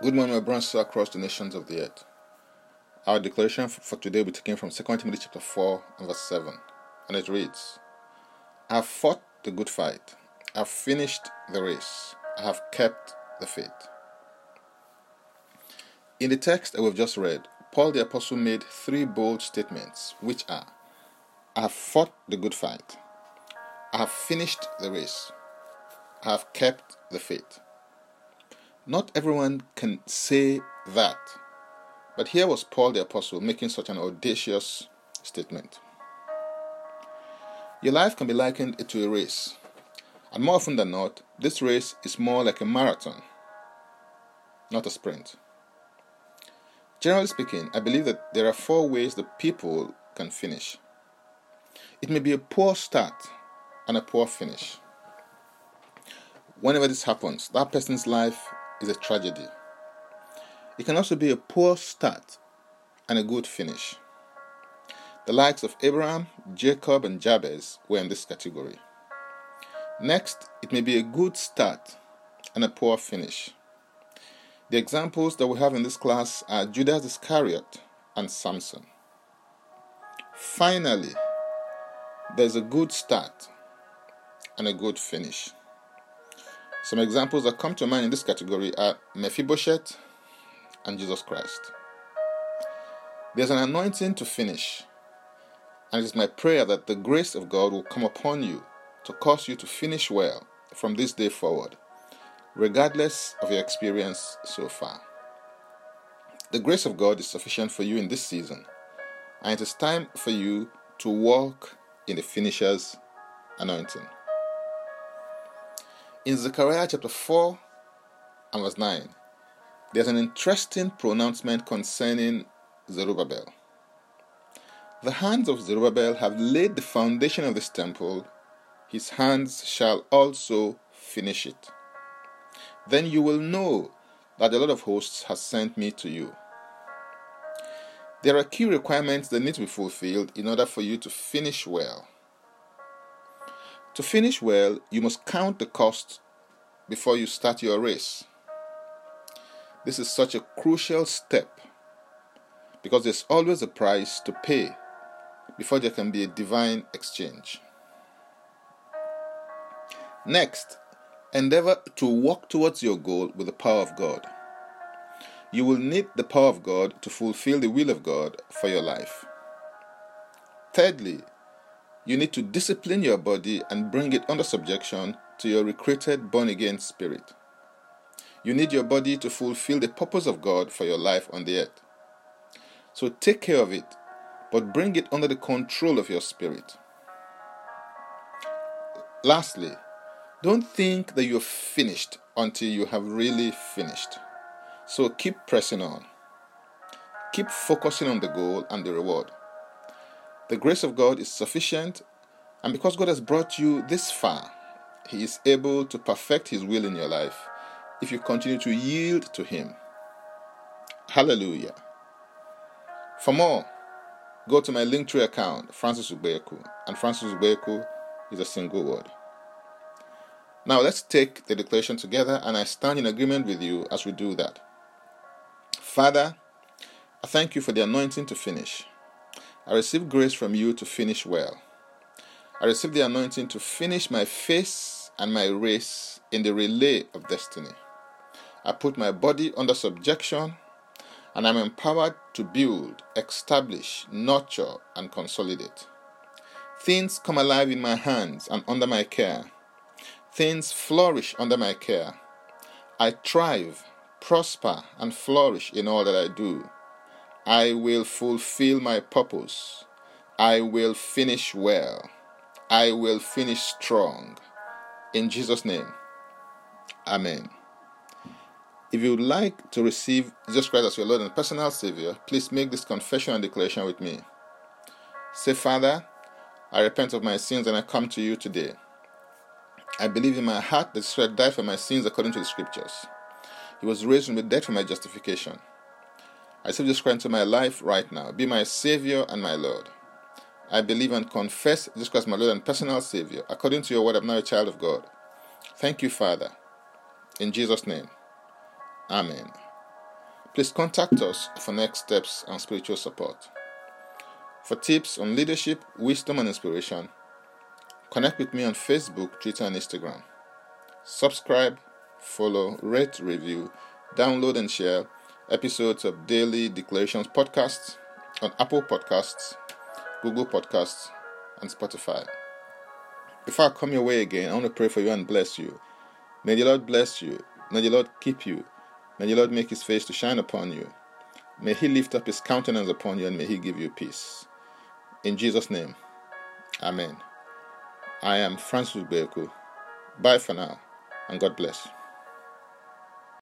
Good morning, my brothers across the nations of the earth. Our declaration for today will be taken from 2 Timothy chapter 4 and verse 7, and it reads, I have fought the good fight, I have finished the race, I have kept the faith. In the text that we've just read, Paul the Apostle made three bold statements, which are I have fought the good fight, I have finished the race, I have kept the faith. Not everyone can say that, but here was Paul the Apostle making such an audacious statement. Your life can be likened to a race, and more often than not, this race is more like a marathon, not a sprint. Generally speaking, I believe that there are four ways that people can finish. It may be a poor start and a poor finish. Whenever this happens, that person's life is a tragedy. It can also be a poor start and a good finish. The likes of Abraham, Jacob, and Jabez were in this category. Next, it may be a good start and a poor finish. The examples that we have in this class are Judas Iscariot and Samson. Finally, there's a good start and a good finish. Some examples that come to mind in this category are Mephibosheth and Jesus Christ. There's an anointing to finish, and it is my prayer that the grace of God will come upon you to cause you to finish well from this day forward, regardless of your experience so far. The grace of God is sufficient for you in this season, and it is time for you to walk in the finisher's anointing. In Zechariah chapter 4 and verse 9, there's an interesting pronouncement concerning Zerubbabel. The hands of Zerubbabel have laid the foundation of this temple, his hands shall also finish it. Then you will know that the Lord of hosts has sent me to you. There are key requirements that need to be fulfilled in order for you to finish well. To finish well, you must count the cost before you start your race. This is such a crucial step because there's always a price to pay before there can be a divine exchange. Next, endeavor to walk towards your goal with the power of God. You will need the power of God to fulfill the will of God for your life. Thirdly, you need to discipline your body and bring it under subjection to your recreated born again spirit. You need your body to fulfill the purpose of God for your life on the earth. So take care of it, but bring it under the control of your spirit. Lastly, don't think that you're finished until you have really finished. So keep pressing on. Keep focusing on the goal and the reward. The grace of God is sufficient, and because God has brought you this far, He is able to perfect His will in your life if you continue to yield to Him. Hallelujah. For more, go to my Linktree account, Francis Ubeku, and Francis Ubeku is a single word. Now let's take the declaration together, and I stand in agreement with you as we do that. Father, I thank you for the anointing to finish. I receive grace from you to finish well. I receive the anointing to finish my face and my race in the relay of destiny. I put my body under subjection and I'm empowered to build, establish, nurture, and consolidate. Things come alive in my hands and under my care. Things flourish under my care. I thrive, prosper, and flourish in all that I do. I will fulfill my purpose. I will finish well. I will finish strong. In Jesus' name, Amen. If you would like to receive Jesus Christ as your Lord and personal Savior, please make this confession and declaration with me. Say, Father, I repent of my sins and I come to you today. I believe in my heart that Jesus died for my sins according to the Scriptures. He was raised from the dead for my justification. I receive Jesus Christ into my life right now. Be my Savior and my Lord. I believe and confess Jesus Christ, my Lord and personal Savior. According to your word, I'm now a child of God. Thank you, Father. In Jesus' name, Amen. please contact us for next steps and spiritual support. For tips on leadership, wisdom, and inspiration, connect with me on Facebook, Twitter, and Instagram. Subscribe, follow, rate, review, download, and share episodes of Daily Declarations podcasts on Apple Podcasts, Google Podcasts, and Spotify. Before I come your way again, I want to pray for you and bless you. May the Lord bless you. May the Lord keep you. May the Lord make his face to shine upon you. May he lift up his countenance upon you and may he give you peace. In Jesus' name, Amen. I am Francis Ubeku. Bye for now, and God bless.